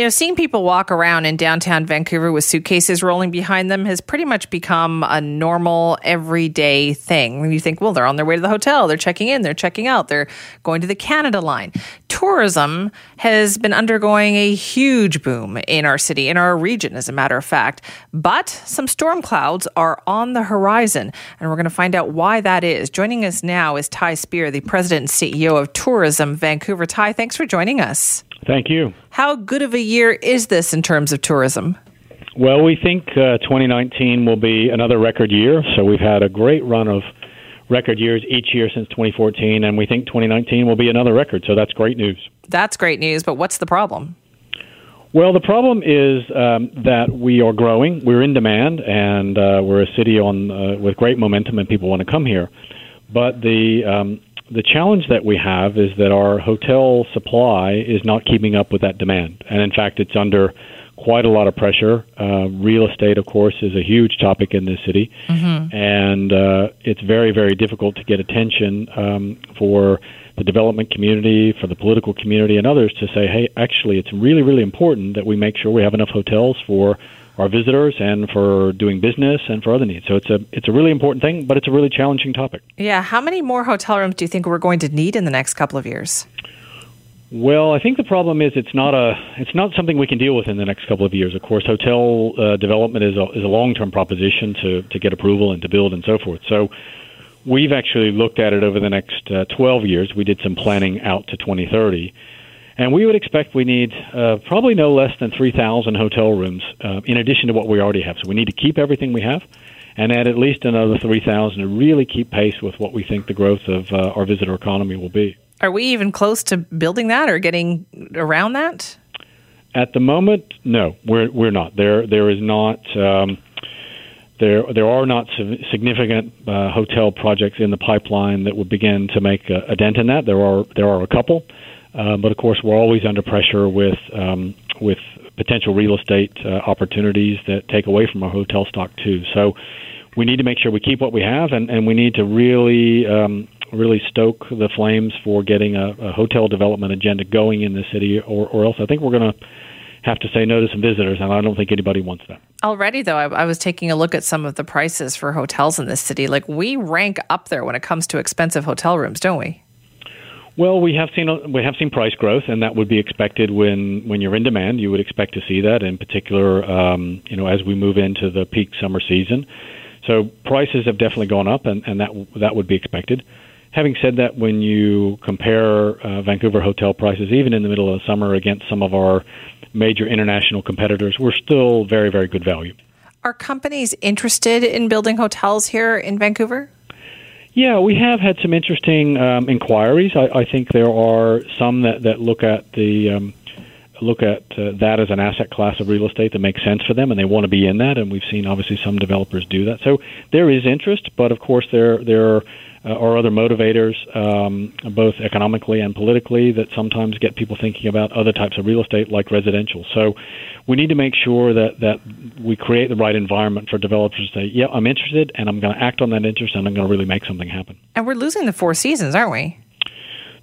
You know, seeing people walk around in downtown Vancouver with suitcases rolling behind them has pretty much become a normal, everyday thing. You think, well, they're on their way to the hotel, they're checking in, they're checking out, they're going to the Canada line. Tourism has been undergoing a huge boom in our city, in our region, as a matter of fact. But some storm clouds are on the horizon, and we're going to find out why that is. Joining us now is Ty Speer, the president and CEO of Tourism Vancouver. Ty, thanks for joining us. Thank you. How good of a year is this in terms of tourism? Well, we think uh, 2019 will be another record year. So we've had a great run of record years each year since 2014, and we think 2019 will be another record. So that's great news. That's great news, but what's the problem? Well, the problem is um, that we are growing. We're in demand, and uh, we're a city on uh, with great momentum, and people want to come here. But the um, the challenge that we have is that our hotel supply is not keeping up with that demand, and in fact, it's under quite a lot of pressure. Uh, real estate, of course, is a huge topic in this city, mm-hmm. and uh, it's very, very difficult to get attention um, for the development community, for the political community, and others to say, hey, actually, it's really, really important that we make sure we have enough hotels for our visitors and for doing business and for other needs. So it's a it's a really important thing, but it's a really challenging topic. Yeah, how many more hotel rooms do you think we're going to need in the next couple of years? Well, I think the problem is it's not a it's not something we can deal with in the next couple of years. Of course, hotel uh, development is a is a long term proposition to to get approval and to build and so forth. So. We've actually looked at it over the next uh, 12 years. We did some planning out to 2030 and we would expect we need uh, probably no less than 3,000 hotel rooms uh, in addition to what we already have. So we need to keep everything we have and add at least another 3,000 to really keep pace with what we think the growth of uh, our visitor economy will be. Are we even close to building that or getting around that? At the moment, no, we're we're not. There there is not. Um, there, there are not significant uh, hotel projects in the pipeline that would begin to make a, a dent in that. There are there are a couple, uh, but of course, we're always under pressure with um, with potential real estate uh, opportunities that take away from our hotel stock too. So we need to make sure we keep what we have, and, and we need to really um, really stoke the flames for getting a, a hotel development agenda going in the city, or, or else I think we're going to have to say no to some visitors, and I don't think anybody wants that. Already, though, I, I, was taking a look at some of the prices for hotels in this city. Like we rank up there when it comes to expensive hotel rooms, don't we? Well, we have seen we have seen price growth, and that would be expected when when you're in demand. You would expect to see that, in particular, um, you know, as we move into the peak summer season. So prices have definitely gone up, and, and that that would be expected. Having said that, when you compare uh, Vancouver hotel prices, even in the middle of the summer, against some of our major international competitors, we're still very, very good value. Are companies interested in building hotels here in Vancouver? Yeah, we have had some interesting um, inquiries. I, I, think there are some that, that look at the um, look at uh, that as an asset class of real estate that makes sense for them, and they want to be in that. And we've seen obviously some developers do that. So there is interest, but of course there there are, uh, are other motivators, um, both economically and politically, that sometimes get people thinking about other types of real estate like residential. So we need to make sure that that we create the right environment for developers to say, "Yeah, I'm interested, and I'm going to act on that interest, and I'm going to really make something happen." And we're losing the Four Seasons, aren't we?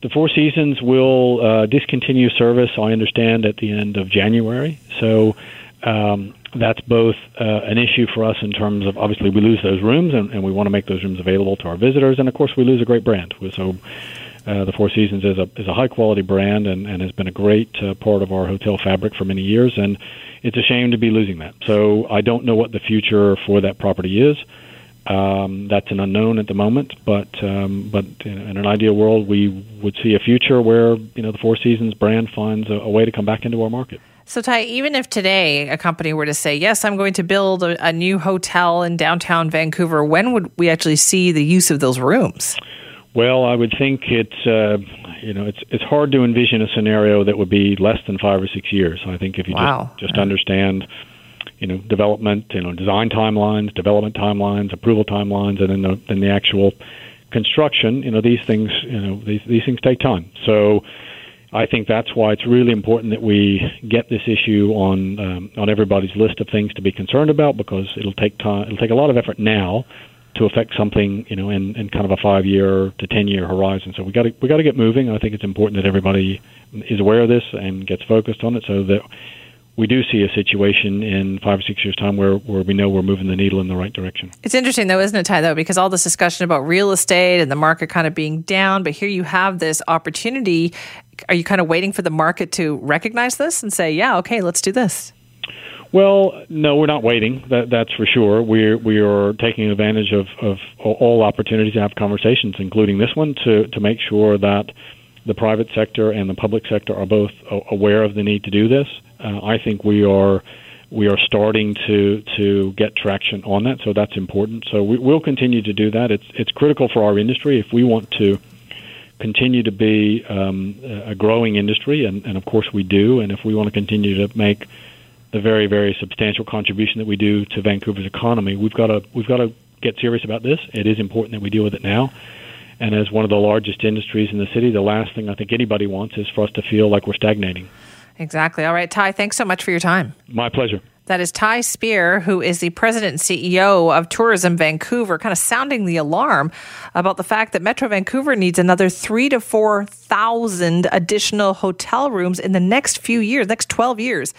The Four Seasons will uh, discontinue service, I understand, at the end of January. So um, that's both uh, an issue for us in terms of obviously we lose those rooms, and, and we want to make those rooms available to our visitors, and of course we lose a great brand. So uh, the Four Seasons is a is a high quality brand and, and has been a great uh, part of our hotel fabric for many years, and it's a shame to be losing that. So I don't know what the future for that property is. Um, that's an unknown at the moment, but um, but in, in, an ideal world, we would see a future where you know the Four Seasons brand finds a, a way to come back into our market. So, Ty, even if today a company were to say, "Yes, I'm going to build a, a new hotel in downtown Vancouver," when would we actually see the use of those rooms? Well, I would think it's uh, you know it's it's hard to envision a scenario that would be less than five or six years. I think if you wow. just just understand you know development, you know design timelines, development timelines, approval timelines, and then the then the actual construction. You know these things you know these these things take time. So I think that's why it's really important that we get this issue on um, on everybody's list of things to be concerned about because it'll take time. It'll take a lot of effort now to affect something, you know, in, in kind of a five year to ten year horizon. So we got to we got to get moving. I think it's important that everybody is aware of this and gets focused on it, so that we do see a situation in five or six years' time where, where we know we're moving the needle in the right direction. It's interesting, though, isn't it, Ty, though, because all this discussion about real estate and the market kind of being down, but here you have this opportunity. Are you kind of waiting for the market to recognize this and say, yeah, okay, let's do this? Well, no, we're not waiting. That, that's for sure. We're we are taking advantage of, of all opportunities to have conversations, including this one, to to make sure that the private sector and the public sector are both aware of the need to do this. Uh, I think we are we are starting to to get traction on that, so that's important. So we, will continue to do that. It's it's critical for our industry if we want to continue to be um, a growing industry, and, and of course we do. And if we want to continue to make the very very substantial contribution that we do to Vancouver's economy, we've got to we've got to get serious about this. It is important that we deal with it now. And as one of the largest industries in the city, the last thing I think anybody wants is for us to feel like we're stagnating. Exactly. All right, Ty, thanks so much for your time. My pleasure. That is Ty Speer, who is the president and CEO of Tourism Vancouver, kind of sounding the alarm about the fact that Metro Vancouver needs another three to 4,000 additional hotel rooms in the next few years, next 12 years.